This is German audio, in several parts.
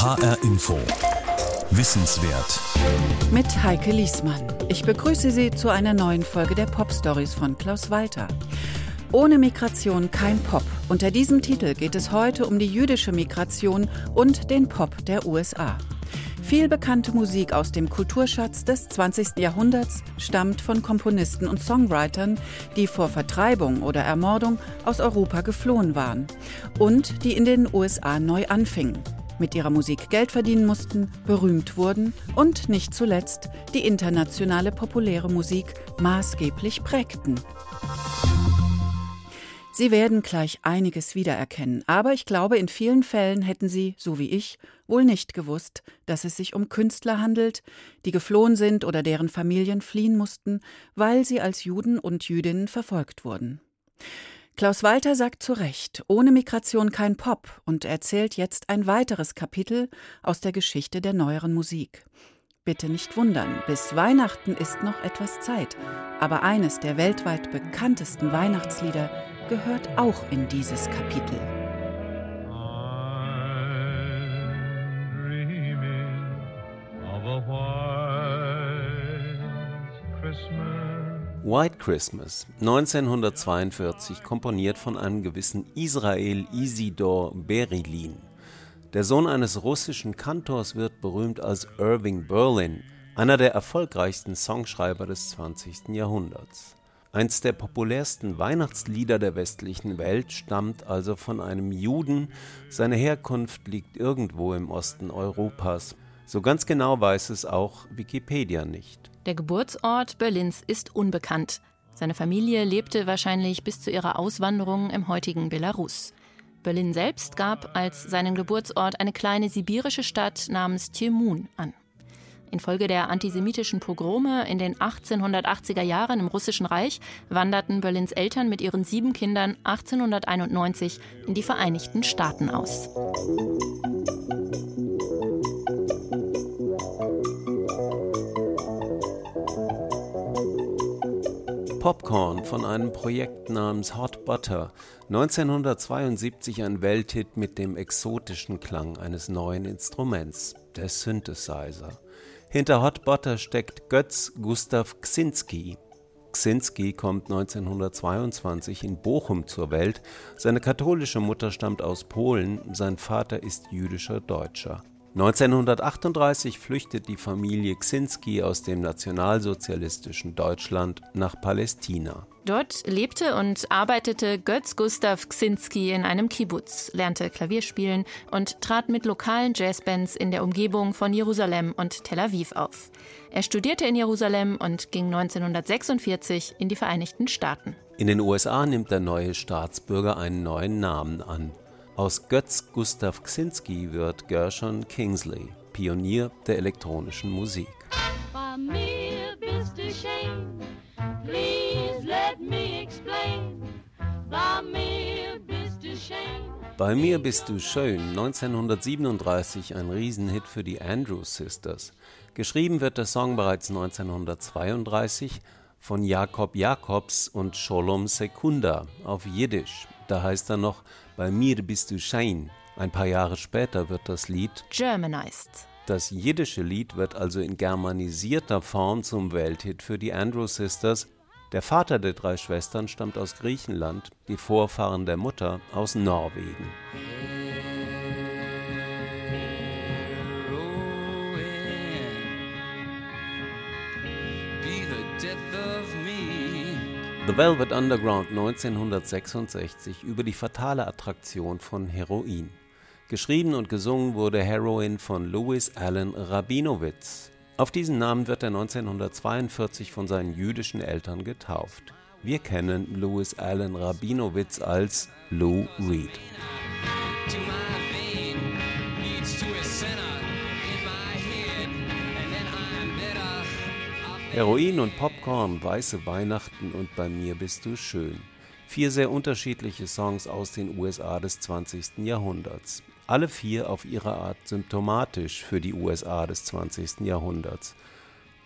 HR Info. Wissenswert. Mit Heike Liesmann. Ich begrüße Sie zu einer neuen Folge der Pop Stories von Klaus Walter. Ohne Migration kein Pop. Unter diesem Titel geht es heute um die jüdische Migration und den Pop der USA. Viel bekannte Musik aus dem Kulturschatz des 20. Jahrhunderts stammt von Komponisten und Songwritern, die vor Vertreibung oder Ermordung aus Europa geflohen waren und die in den USA neu anfingen, mit ihrer Musik Geld verdienen mussten, berühmt wurden und nicht zuletzt die internationale populäre Musik maßgeblich prägten. Sie werden gleich einiges wiedererkennen, aber ich glaube, in vielen Fällen hätten Sie, so wie ich, wohl nicht gewusst, dass es sich um Künstler handelt, die geflohen sind oder deren Familien fliehen mussten, weil sie als Juden und Jüdinnen verfolgt wurden. Klaus Walter sagt zu Recht, ohne Migration kein Pop und erzählt jetzt ein weiteres Kapitel aus der Geschichte der neueren Musik. Bitte nicht wundern, bis Weihnachten ist noch etwas Zeit, aber eines der weltweit bekanntesten Weihnachtslieder gehört auch in dieses Kapitel. White Christmas, 1942, komponiert von einem gewissen Israel Isidor Berilin. Der Sohn eines russischen Kantors wird berühmt als Irving Berlin, einer der erfolgreichsten Songschreiber des 20. Jahrhunderts. Eins der populärsten Weihnachtslieder der westlichen Welt stammt also von einem Juden. Seine Herkunft liegt irgendwo im Osten Europas. So ganz genau weiß es auch Wikipedia nicht. Der Geburtsort Berlins ist unbekannt. Seine Familie lebte wahrscheinlich bis zu ihrer Auswanderung im heutigen Belarus. Berlin selbst gab als seinen Geburtsort eine kleine sibirische Stadt namens Tjemun an. Infolge der antisemitischen Pogrome in den 1880er Jahren im Russischen Reich wanderten Berlins Eltern mit ihren sieben Kindern 1891 in die Vereinigten Staaten aus. Popcorn von einem Projekt namens Hot Butter, 1972 ein Welthit mit dem exotischen Klang eines neuen Instruments, der Synthesizer. Hinter Hot Butter steckt Götz Gustav Ksinski. Ksinski kommt 1922 in Bochum zur Welt. Seine katholische Mutter stammt aus Polen, sein Vater ist jüdischer Deutscher. 1938 flüchtet die Familie Ksinski aus dem nationalsozialistischen Deutschland nach Palästina. Dort lebte und arbeitete Götz Gustav Ksinski in einem Kibbutz, lernte Klavier spielen und trat mit lokalen Jazzbands in der Umgebung von Jerusalem und Tel Aviv auf. Er studierte in Jerusalem und ging 1946 in die Vereinigten Staaten. In den USA nimmt der neue Staatsbürger einen neuen Namen an. Aus Götz Gustav Ksinski wird Gershon Kingsley, Pionier der elektronischen Musik. Bei mir bist du schön, please let me explain. Bei mir bist du schön. Bei mir bist du schön, 1937 ein Riesenhit für die Andrews Sisters. Geschrieben wird der Song bereits 1932 von Jakob Jakobs und Sholom Sekunda auf Jiddisch. Da heißt er noch bei mir bist du Schein. Ein paar Jahre später wird das Lied Germanized. Das jiddische Lied wird also in germanisierter Form zum Welthit für die Andrew Sisters. Der Vater der drei Schwestern stammt aus Griechenland, die Vorfahren der Mutter aus Norwegen. The Velvet Underground 1966 über die fatale Attraktion von Heroin. Geschrieben und gesungen wurde Heroin von Louis Allen Rabinowitz. Auf diesen Namen wird er 1942 von seinen jüdischen Eltern getauft. Wir kennen Louis Allen Rabinowitz als Lou Reed. Heroin und Popcorn, Weiße Weihnachten und Bei mir bist du schön. Vier sehr unterschiedliche Songs aus den USA des 20. Jahrhunderts. Alle vier auf ihre Art symptomatisch für die USA des 20. Jahrhunderts.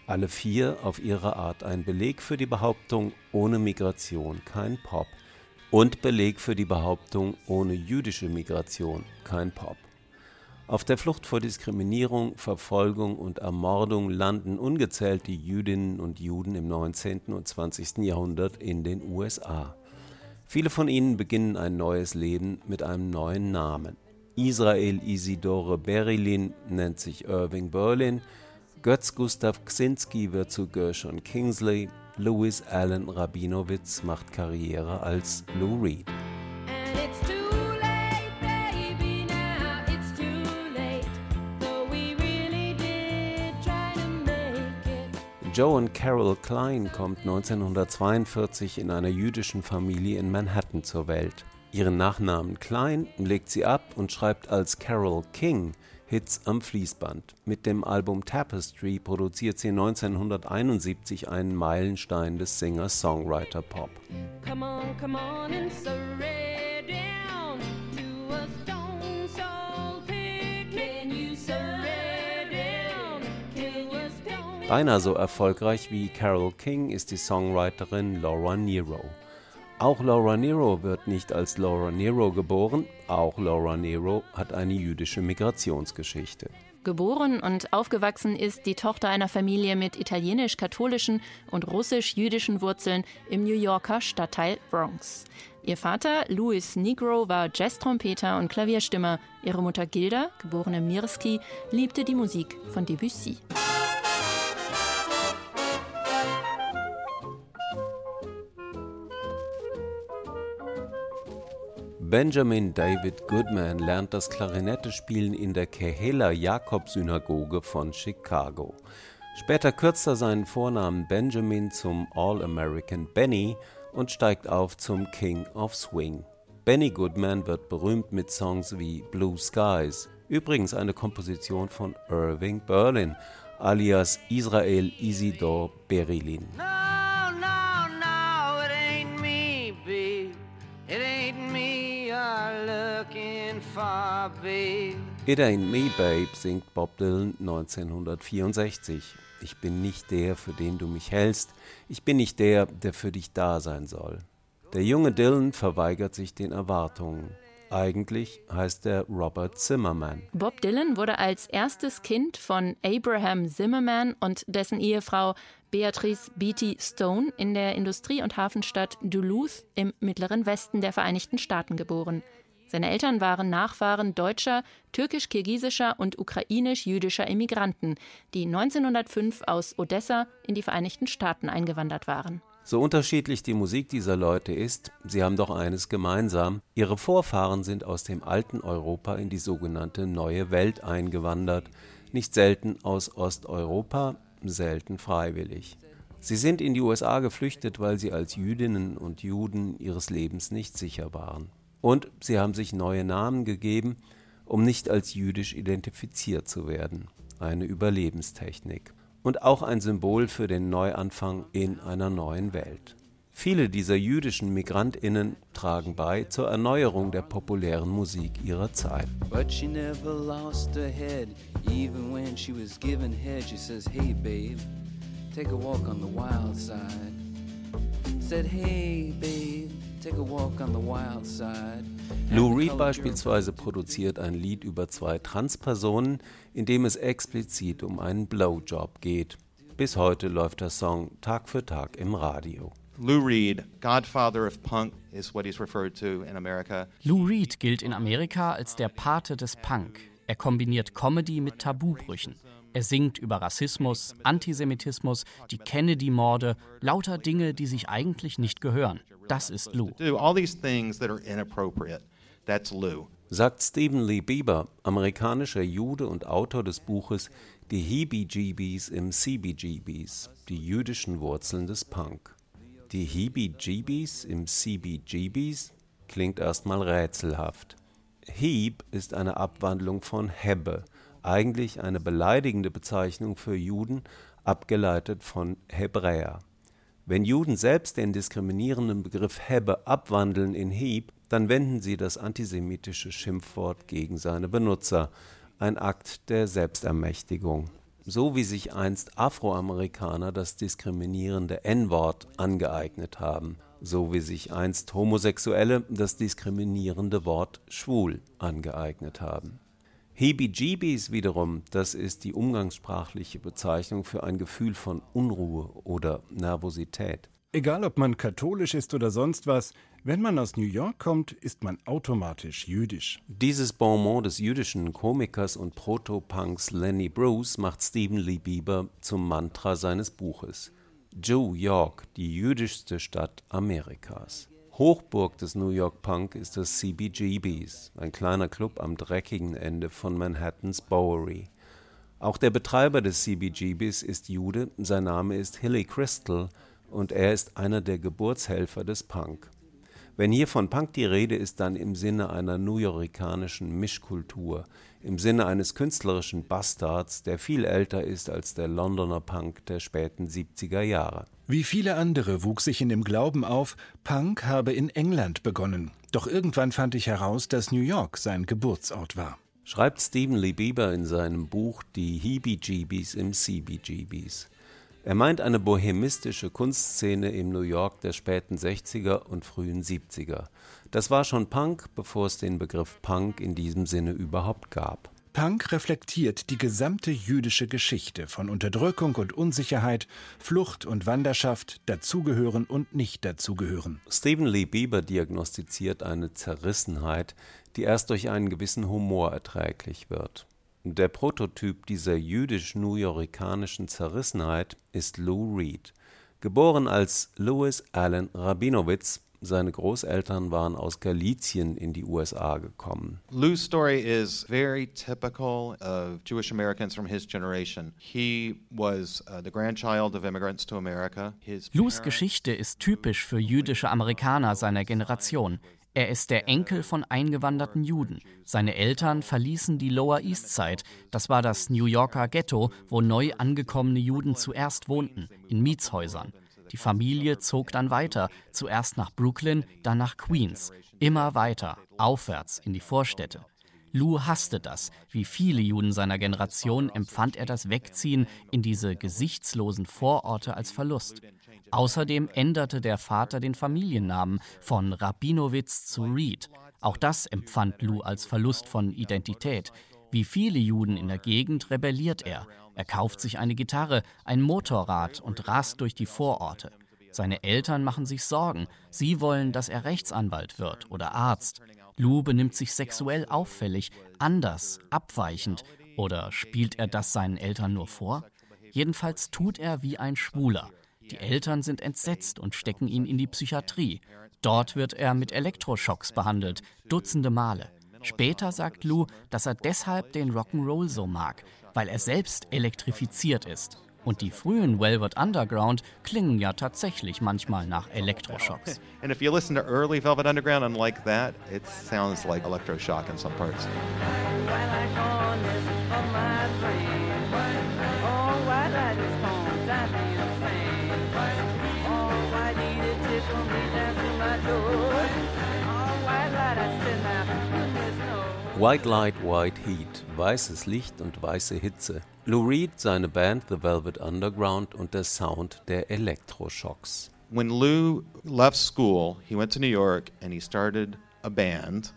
Alle vier auf ihre Art ein Beleg für die Behauptung, ohne Migration kein Pop. Und Beleg für die Behauptung, ohne jüdische Migration kein Pop. Auf der Flucht vor Diskriminierung, Verfolgung und Ermordung landen ungezählte Jüdinnen und Juden im 19. und 20. Jahrhundert in den USA. Viele von ihnen beginnen ein neues Leben mit einem neuen Namen. Israel Isidore Berilin nennt sich Irving Berlin, Götz Gustav Ksinski wird zu Gershon Kingsley, Louis Allen Rabinowitz macht Karriere als Lou Reed. Joe und Carol Klein kommt 1942 in einer jüdischen Familie in Manhattan zur Welt. Ihren Nachnamen Klein legt sie ab und schreibt als Carol King Hits am Fließband. Mit dem Album Tapestry produziert sie 1971 einen Meilenstein des Singer-Songwriter-Pop. Come on, come on Beinahe so erfolgreich wie Carole King ist die Songwriterin Laura Nero. Auch Laura Nero wird nicht als Laura Nero geboren, auch Laura Nero hat eine jüdische Migrationsgeschichte. Geboren und aufgewachsen ist die Tochter einer Familie mit italienisch-katholischen und russisch-jüdischen Wurzeln im New Yorker Stadtteil Bronx. Ihr Vater, Louis Negro, war Jazztrompeter und Klavierstimmer. Ihre Mutter Gilda, geborene Mirski, liebte die Musik von Debussy. Benjamin David Goodman lernt das Klarinettespielen in der Kehela Jakob Synagoge von Chicago. Später kürzt er seinen Vornamen Benjamin zum All-American Benny und steigt auf zum King of Swing. Benny Goodman wird berühmt mit Songs wie Blue Skies, übrigens eine Komposition von Irving Berlin, alias Israel Isidor Berilin. It Ain't Me Babe singt Bob Dylan 1964. Ich bin nicht der, für den du mich hältst. Ich bin nicht der, der für dich da sein soll. Der junge Dylan verweigert sich den Erwartungen. Eigentlich heißt er Robert Zimmerman. Bob Dylan wurde als erstes Kind von Abraham Zimmerman und dessen Ehefrau Beatrice Beatty Stone in der Industrie- und Hafenstadt Duluth im mittleren Westen der Vereinigten Staaten geboren. Seine Eltern waren Nachfahren deutscher, türkisch-kirgisischer und ukrainisch-jüdischer Immigranten, die 1905 aus Odessa in die Vereinigten Staaten eingewandert waren. So unterschiedlich die Musik dieser Leute ist, sie haben doch eines gemeinsam. Ihre Vorfahren sind aus dem alten Europa in die sogenannte neue Welt eingewandert, nicht selten aus Osteuropa, selten freiwillig. Sie sind in die USA geflüchtet, weil sie als Jüdinnen und Juden ihres Lebens nicht sicher waren. Und sie haben sich neue Namen gegeben, um nicht als jüdisch identifiziert zu werden. Eine Überlebenstechnik. Und auch ein Symbol für den Neuanfang in einer neuen Welt. Viele dieser jüdischen Migrantinnen tragen bei zur Erneuerung der populären Musik ihrer Zeit. But she never lost her head, even when she was given head. She says, "Hey babe, take a walk on the wild side." Said, "Hey babe, Lou Reed beispielsweise produziert ein Lied über zwei Transpersonen, in dem es explizit um einen Blowjob geht. Bis heute läuft der Song Tag für Tag im Radio. Lou Reed, Godfather of Punk, is what he's referred to in America. Lou Reed gilt in Amerika als der Pate des Punk. Er kombiniert Comedy mit Tabubrüchen. Er singt über Rassismus, Antisemitismus, die Kennedy-Morde, lauter Dinge, die sich eigentlich nicht gehören. Das ist Lou. Sagt Stephen Lee Bieber, amerikanischer Jude und Autor des Buches Die Heebie-Jeebies im CBGBs, die jüdischen Wurzeln des Punk. Die Heebie-Jeebies im CBGBs klingt erstmal rätselhaft. Heeb ist eine Abwandlung von Hebbe, eigentlich eine beleidigende Bezeichnung für Juden, abgeleitet von Hebräer. Wenn Juden selbst den diskriminierenden Begriff Hebbe abwandeln in Hieb, dann wenden sie das antisemitische Schimpfwort gegen seine Benutzer, ein Akt der Selbstermächtigung. So wie sich einst Afroamerikaner das diskriminierende N-Wort angeeignet haben, so wie sich einst Homosexuelle das diskriminierende Wort schwul angeeignet haben. Heebie-Jeebies wiederum, das ist die umgangssprachliche Bezeichnung für ein Gefühl von Unruhe oder Nervosität. Egal ob man katholisch ist oder sonst was, wenn man aus New York kommt, ist man automatisch jüdisch. Dieses Bonmot des jüdischen Komikers und Proto-Punks Lenny Bruce macht Stephen Lee Bieber zum Mantra seines Buches. New York, die jüdischste Stadt Amerikas. Hochburg des New York Punk ist das CBGBs, ein kleiner Club am dreckigen Ende von Manhattans Bowery. Auch der Betreiber des CBGBs ist Jude, sein Name ist Hilly Crystal und er ist einer der Geburtshelfer des Punk. Wenn hier von Punk die Rede ist, dann im Sinne einer newyorkanischen Mischkultur, im Sinne eines künstlerischen Bastards, der viel älter ist als der Londoner Punk der späten 70er Jahre. Wie viele andere wuchs ich in dem Glauben auf, Punk habe in England begonnen. Doch irgendwann fand ich heraus, dass New York sein Geburtsort war. Schreibt Stephen Lee Bieber in seinem Buch Die Heebie-Jeebies im CBGBs. Er meint eine bohemistische Kunstszene im New York der späten 60er und frühen 70er. Das war schon Punk, bevor es den Begriff Punk in diesem Sinne überhaupt gab. Punk reflektiert die gesamte jüdische Geschichte von Unterdrückung und Unsicherheit, Flucht und Wanderschaft, Dazugehören und Nicht-Dazugehören. Stephen Lee Bieber diagnostiziert eine Zerrissenheit, die erst durch einen gewissen Humor erträglich wird. Der Prototyp dieser jüdisch-newyorkanischen Zerrissenheit ist Lou Reed. Geboren als Louis Allen Rabinowitz, seine Großeltern waren aus Galizien in die USA gekommen. Lou's story is very typical of Jewish Americans from his generation. He was uh, the grandchild of immigrants to America. His Lou's Geschichte ist typisch für jüdische Amerikaner seiner Generation. Er ist der Enkel von eingewanderten Juden. Seine Eltern verließen die Lower East Side. Das war das New Yorker Ghetto, wo neu angekommene Juden zuerst wohnten, in Mietshäusern. Die Familie zog dann weiter, zuerst nach Brooklyn, dann nach Queens. Immer weiter, aufwärts in die Vorstädte. Lou hasste das. Wie viele Juden seiner Generation empfand er das Wegziehen in diese gesichtslosen Vororte als Verlust. Außerdem änderte der Vater den Familiennamen von Rabinowitz zu Reed. Auch das empfand Lou als Verlust von Identität. Wie viele Juden in der Gegend rebelliert er. Er kauft sich eine Gitarre, ein Motorrad und rast durch die Vororte. Seine Eltern machen sich Sorgen. Sie wollen, dass er Rechtsanwalt wird oder Arzt. Lou benimmt sich sexuell auffällig, anders, abweichend. Oder spielt er das seinen Eltern nur vor? Jedenfalls tut er wie ein Schwuler. Die Eltern sind entsetzt und stecken ihn in die Psychiatrie. Dort wird er mit Elektroschocks behandelt, dutzende Male. Später sagt Lou, dass er deshalb den Rock'n'Roll so mag, weil er selbst elektrifiziert ist. Und die frühen Velvet Underground klingen ja tatsächlich manchmal nach Elektroschocks. And if you listen to early Velvet Underground and like that, it sounds like electroshock in some parts. White Light, White Heat, weißes Licht und weiße Hitze. Lou Reed, seine Band The Velvet Underground und der Sound der Elektroschocks. When Lou left school, he went to New York and he started a band.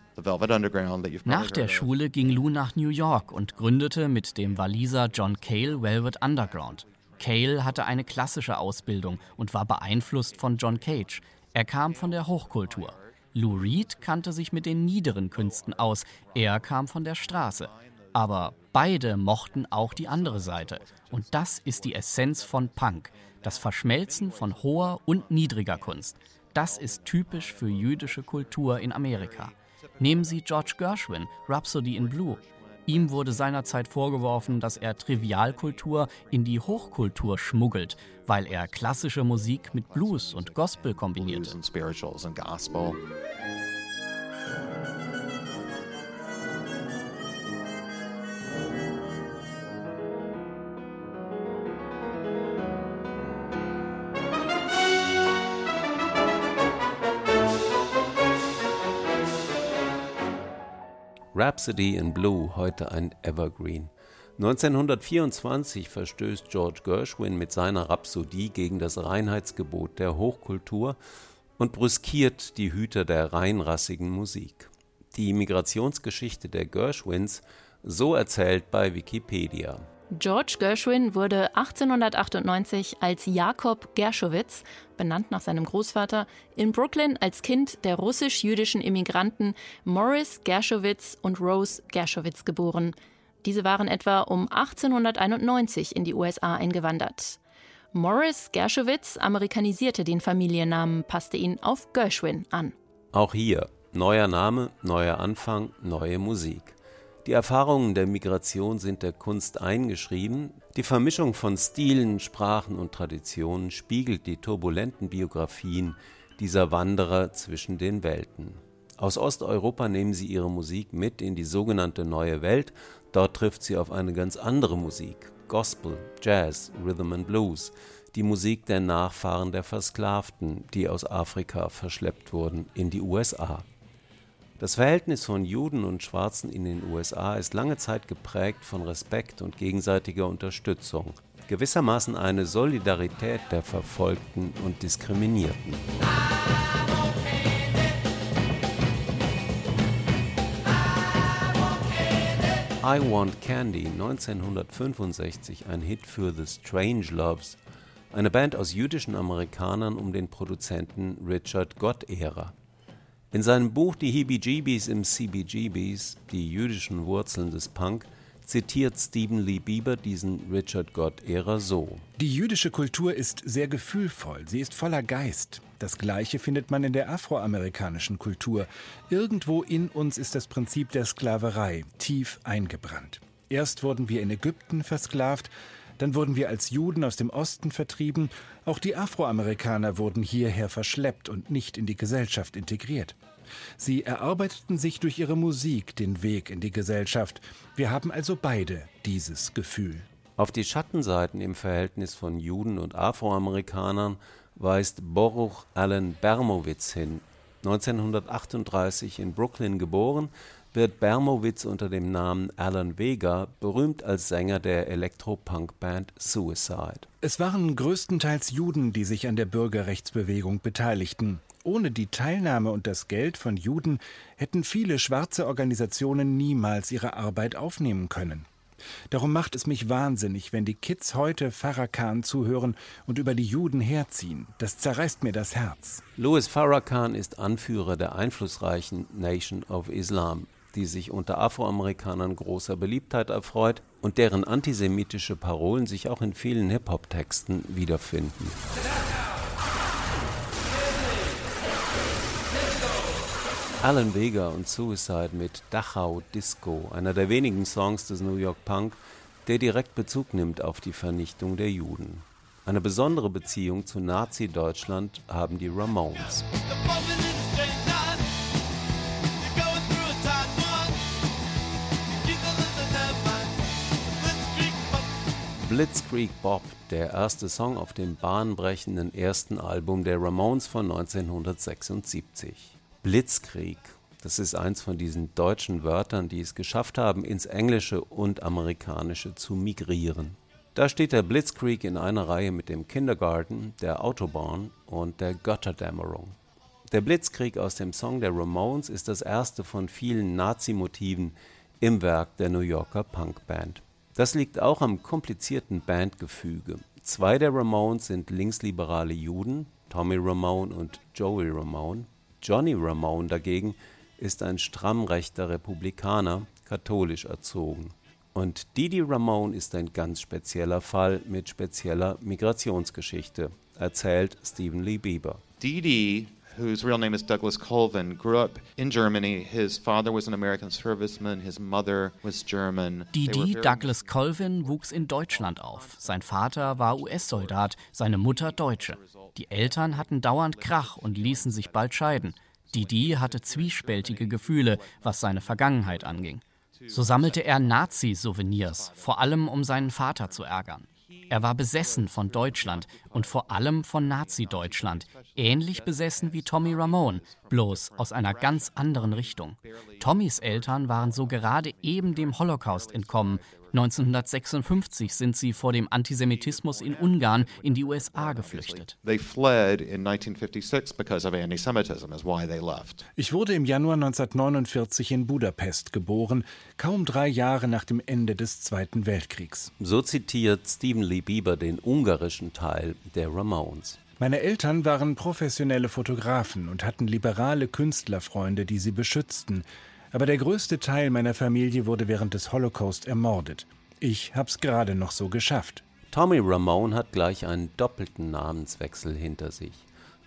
Nach der Schule ging Lou nach New York und gründete mit dem Waliser John Cale Velvet Underground. Cale hatte eine klassische Ausbildung und war beeinflusst von John Cage. Er kam von der Hochkultur. Lou Reed kannte sich mit den niederen Künsten aus. Er kam von der Straße. Aber beide mochten auch die andere Seite. Und das ist die Essenz von Punk. Das Verschmelzen von hoher und niedriger Kunst. Das ist typisch für jüdische Kultur in Amerika. Nehmen Sie George Gershwin, Rhapsody in Blue. Ihm wurde seinerzeit vorgeworfen, dass er Trivialkultur in die Hochkultur schmuggelt, weil er klassische Musik mit Blues und Gospel kombinierte. Rhapsody in Blue, heute ein Evergreen. 1924 verstößt George Gershwin mit seiner Rhapsodie gegen das Reinheitsgebot der Hochkultur und brüskiert die Hüter der reinrassigen Musik. Die Migrationsgeschichte der Gershwins So erzählt bei Wikipedia. George Gershwin wurde 1898 als Jakob Gershowitz, benannt nach seinem Großvater, in Brooklyn als Kind der russisch-jüdischen Immigranten Morris Gershowitz und Rose Gershowitz geboren. Diese waren etwa um 1891 in die USA eingewandert. Morris Gershowitz amerikanisierte den Familiennamen, passte ihn auf Gershwin an. Auch hier neuer Name, neuer Anfang, neue Musik. Die Erfahrungen der Migration sind der Kunst eingeschrieben. Die Vermischung von Stilen, Sprachen und Traditionen spiegelt die turbulenten Biografien dieser Wanderer zwischen den Welten. Aus Osteuropa nehmen sie ihre Musik mit in die sogenannte Neue Welt. Dort trifft sie auf eine ganz andere Musik. Gospel, Jazz, Rhythm and Blues, die Musik der Nachfahren der Versklavten, die aus Afrika verschleppt wurden in die USA. Das Verhältnis von Juden und Schwarzen in den USA ist lange Zeit geprägt von Respekt und gegenseitiger Unterstützung, gewissermaßen eine Solidarität der Verfolgten und Diskriminierten. I Want Candy 1965 ein Hit für The Strange Loves, eine Band aus jüdischen Amerikanern um den Produzenten Richard Gott-Ära. In seinem Buch Die Heebie-Jeebies im CBGBs, die jüdischen Wurzeln des Punk, zitiert Stephen Lee Bieber diesen Richard Gott-Ära so. Die jüdische Kultur ist sehr gefühlvoll, sie ist voller Geist. Das Gleiche findet man in der afroamerikanischen Kultur. Irgendwo in uns ist das Prinzip der Sklaverei tief eingebrannt. Erst wurden wir in Ägypten versklavt, dann wurden wir als Juden aus dem Osten vertrieben, auch die Afroamerikaner wurden hierher verschleppt und nicht in die Gesellschaft integriert. Sie erarbeiteten sich durch ihre Musik den Weg in die Gesellschaft. Wir haben also beide dieses Gefühl. Auf die Schattenseiten im Verhältnis von Juden und Afroamerikanern weist Boruch Allen Bermowitz hin. 1938 in Brooklyn geboren, wird Bermowitz unter dem Namen Alan Vega berühmt als Sänger der Elektropunk-Band Suicide. Es waren größtenteils Juden, die sich an der Bürgerrechtsbewegung beteiligten. Ohne die Teilnahme und das Geld von Juden hätten viele schwarze Organisationen niemals ihre Arbeit aufnehmen können. Darum macht es mich wahnsinnig, wenn die Kids heute Farrakhan zuhören und über die Juden herziehen. Das zerreißt mir das Herz. Louis Farrakhan ist Anführer der einflussreichen Nation of Islam die sich unter Afroamerikanern großer Beliebtheit erfreut und deren antisemitische Parolen sich auch in vielen Hip-Hop-Texten wiederfinden. Alan Vega und Suicide mit Dachau Disco, einer der wenigen Songs des New York Punk, der direkt Bezug nimmt auf die Vernichtung der Juden. Eine besondere Beziehung zu Nazi-Deutschland haben die Ramones. Blitzkrieg Bob, der erste Song auf dem bahnbrechenden ersten Album der Ramones von 1976. Blitzkrieg, das ist eins von diesen deutschen Wörtern, die es geschafft haben, ins Englische und Amerikanische zu migrieren. Da steht der Blitzkrieg in einer Reihe mit dem Kindergarten, der Autobahn und der Götterdämmerung. Der Blitzkrieg aus dem Song der Ramones ist das erste von vielen Nazi-Motiven im Werk der New Yorker Punkband. Das liegt auch am komplizierten Bandgefüge. Zwei der Ramones sind linksliberale Juden, Tommy Ramone und Joey Ramone. Johnny Ramone dagegen ist ein stramm rechter Republikaner, katholisch erzogen. Und Didi Ramone ist ein ganz spezieller Fall mit spezieller Migrationsgeschichte, erzählt Stephen Lee Bieber. Didi whose real name is Douglas Colvin, grew up in Germany. His father was an American serviceman, his mother was German. Didi Douglas Colvin wuchs in Deutschland auf. Sein Vater war US-Soldat, seine Mutter Deutsche. Die Eltern hatten dauernd Krach und ließen sich bald scheiden. Didi hatte zwiespältige Gefühle, was seine Vergangenheit anging. So sammelte er Nazi-Souvenirs, vor allem um seinen Vater zu ärgern. Er war besessen von Deutschland und vor allem von Nazi-Deutschland, ähnlich besessen wie Tommy Ramone, bloß aus einer ganz anderen Richtung. Tommys Eltern waren so gerade eben dem Holocaust entkommen, 1956 sind sie vor dem Antisemitismus in Ungarn in die USA geflüchtet. Ich wurde im Januar 1949 in Budapest geboren, kaum drei Jahre nach dem Ende des Zweiten Weltkriegs. So zitiert Stephen Lee Bieber den ungarischen Teil der Ramones. Meine Eltern waren professionelle Fotografen und hatten liberale Künstlerfreunde, die sie beschützten. Aber der größte Teil meiner Familie wurde während des Holocaust ermordet. Ich hab's gerade noch so geschafft. Tommy Ramone hat gleich einen doppelten Namenswechsel hinter sich.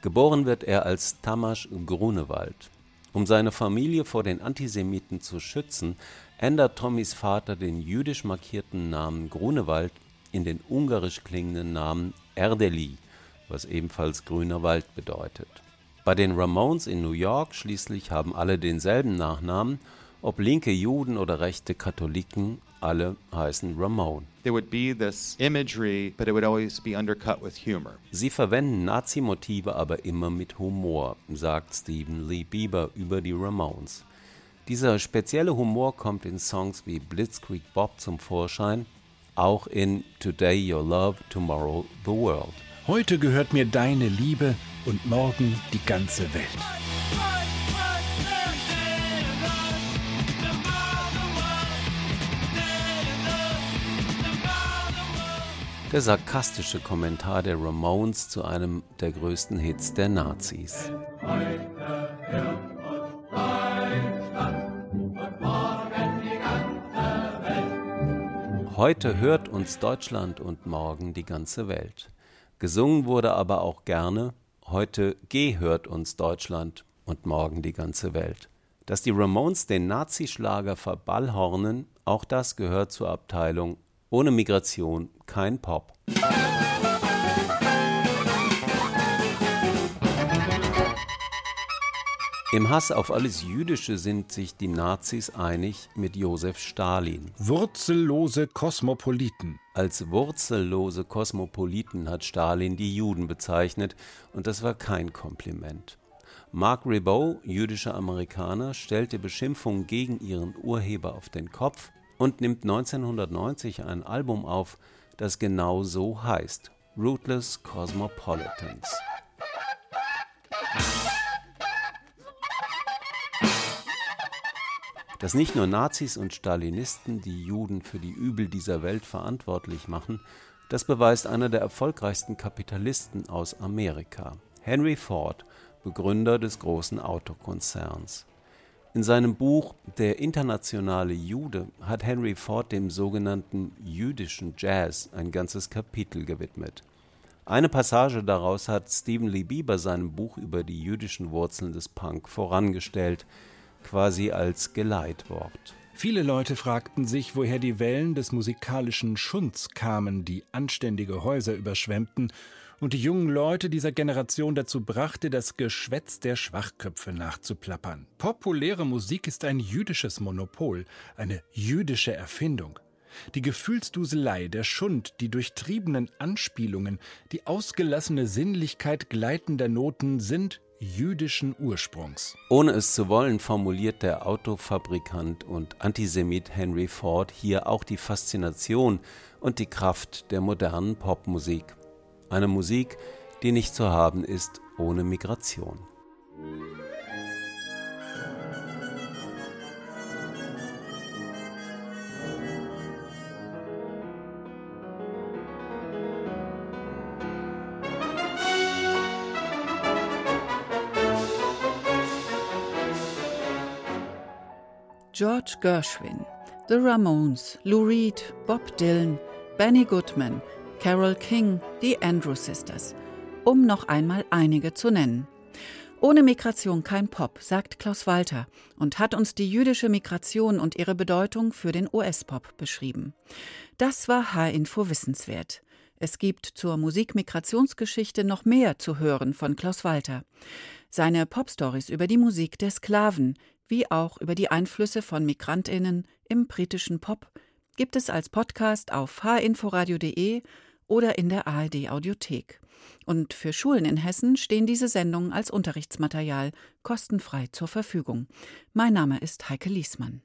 Geboren wird er als Tamas Grunewald. Um seine Familie vor den Antisemiten zu schützen, ändert Tommys Vater den jüdisch markierten Namen Grunewald in den ungarisch klingenden Namen Erdeli, was ebenfalls grüner Wald bedeutet. Bei den Ramones in New York schließlich haben alle denselben Nachnamen, ob linke Juden oder rechte Katholiken, alle heißen Ramone. Sie verwenden Nazi-Motive aber immer mit Humor, sagt Stephen Lee Bieber über die Ramones. Dieser spezielle Humor kommt in Songs wie Blitzkrieg Bob zum Vorschein, auch in Today Your Love, Tomorrow the World. Heute gehört mir deine Liebe und morgen die ganze Welt. Der sarkastische Kommentar der Ramones zu einem der größten Hits der Nazis. Heute hört uns Deutschland und morgen die ganze Welt. Gesungen wurde aber auch gerne, heute gehört uns Deutschland und morgen die ganze Welt. Dass die Ramones den Nazischlager verballhornen, auch das gehört zur Abteilung ohne Migration kein Pop. Im Hass auf alles Jüdische sind sich die Nazis einig mit Josef Stalin. Wurzellose Kosmopoliten. Als wurzellose Kosmopoliten hat Stalin die Juden bezeichnet, und das war kein Kompliment. Mark Ribot, jüdischer Amerikaner, stellte Beschimpfungen gegen ihren Urheber auf den Kopf und nimmt 1990 ein Album auf, das genau so heißt: Rootless Cosmopolitans. Dass nicht nur Nazis und Stalinisten die Juden für die Übel dieser Welt verantwortlich machen, das beweist einer der erfolgreichsten Kapitalisten aus Amerika, Henry Ford, Begründer des großen Autokonzerns. In seinem Buch Der internationale Jude hat Henry Ford dem sogenannten jüdischen Jazz ein ganzes Kapitel gewidmet. Eine Passage daraus hat Stephen Lee Bieber seinem Buch über die jüdischen Wurzeln des Punk vorangestellt – quasi als Geleitwort. Viele Leute fragten sich, woher die Wellen des musikalischen Schunds kamen, die anständige Häuser überschwemmten und die jungen Leute dieser Generation dazu brachte, das Geschwätz der Schwachköpfe nachzuplappern. Populäre Musik ist ein jüdisches Monopol, eine jüdische Erfindung. Die Gefühlsduselei, der Schund, die durchtriebenen Anspielungen, die ausgelassene Sinnlichkeit gleitender Noten sind jüdischen Ursprungs. Ohne es zu wollen, formuliert der Autofabrikant und Antisemit Henry Ford hier auch die Faszination und die Kraft der modernen Popmusik. Eine Musik, die nicht zu haben ist ohne Migration. George Gershwin, The Ramones, Lou Reed, Bob Dylan, Benny Goodman, Carole King, die Andrew Sisters, um noch einmal einige zu nennen. Ohne Migration kein Pop, sagt Klaus Walter und hat uns die jüdische Migration und ihre Bedeutung für den US-Pop beschrieben. Das war H-Info Wissenswert. Es gibt zur Musikmigrationsgeschichte noch mehr zu hören von Klaus Walter. Seine Popstories über die Musik der Sklaven, wie auch über die Einflüsse von Migrantinnen im britischen Pop gibt es als Podcast auf hinforadio.de oder in der ARD Audiothek. Und für Schulen in Hessen stehen diese Sendungen als Unterrichtsmaterial kostenfrei zur Verfügung. Mein Name ist Heike Liesmann.